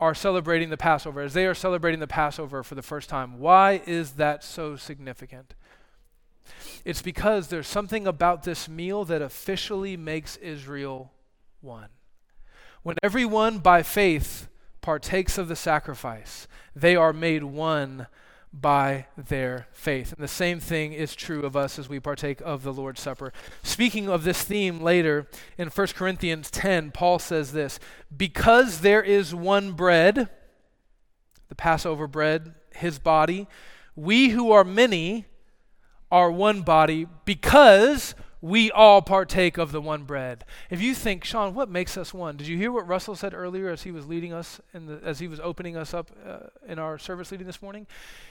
are celebrating the Passover, as they are celebrating the Passover for the first time. Why is that so significant? It's because there's something about this meal that officially makes Israel one. When everyone by faith partakes of the sacrifice, they are made one by their faith. And the same thing is true of us as we partake of the Lord's Supper. Speaking of this theme later in 1 Corinthians 10, Paul says this Because there is one bread, the Passover bread, his body, we who are many are one body because we all partake of the one bread. If you think, Sean, what makes us one? Did you hear what Russell said earlier as he was leading us, the, as he was opening us up uh, in our service leading this morning?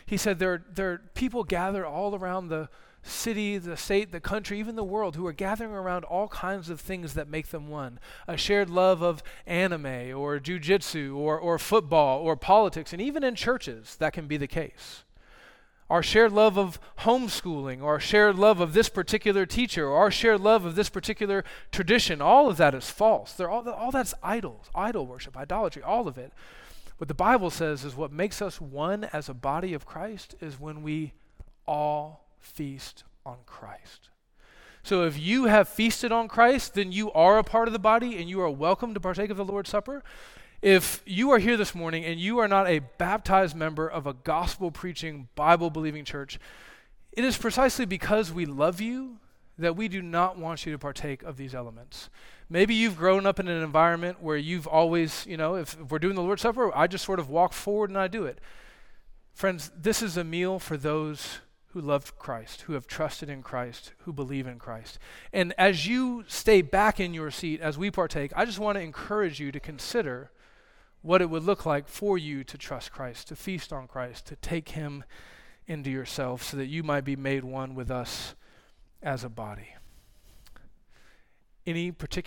He said there, there are people gathered all around the city, the state, the country, even the world, who are gathering around all kinds of things that make them one. A shared love of anime or jujitsu or, or football or politics, and even in churches, that can be the case our shared love of homeschooling, or our shared love of this particular teacher, or our shared love of this particular tradition, all of that is false. They're all, all that's idols, idol worship, idolatry, all of it. What the Bible says is what makes us one as a body of Christ is when we all feast on Christ. So if you have feasted on Christ, then you are a part of the body and you are welcome to partake of the Lord's Supper. If you are here this morning and you are not a baptized member of a gospel preaching, Bible believing church, it is precisely because we love you that we do not want you to partake of these elements. Maybe you've grown up in an environment where you've always, you know, if, if we're doing the Lord's Supper, I just sort of walk forward and I do it. Friends, this is a meal for those who love Christ, who have trusted in Christ, who believe in Christ. And as you stay back in your seat as we partake, I just want to encourage you to consider what it would look like for you to trust Christ, to feast on Christ, to take him into yourself so that you might be made one with us as a body. Any particular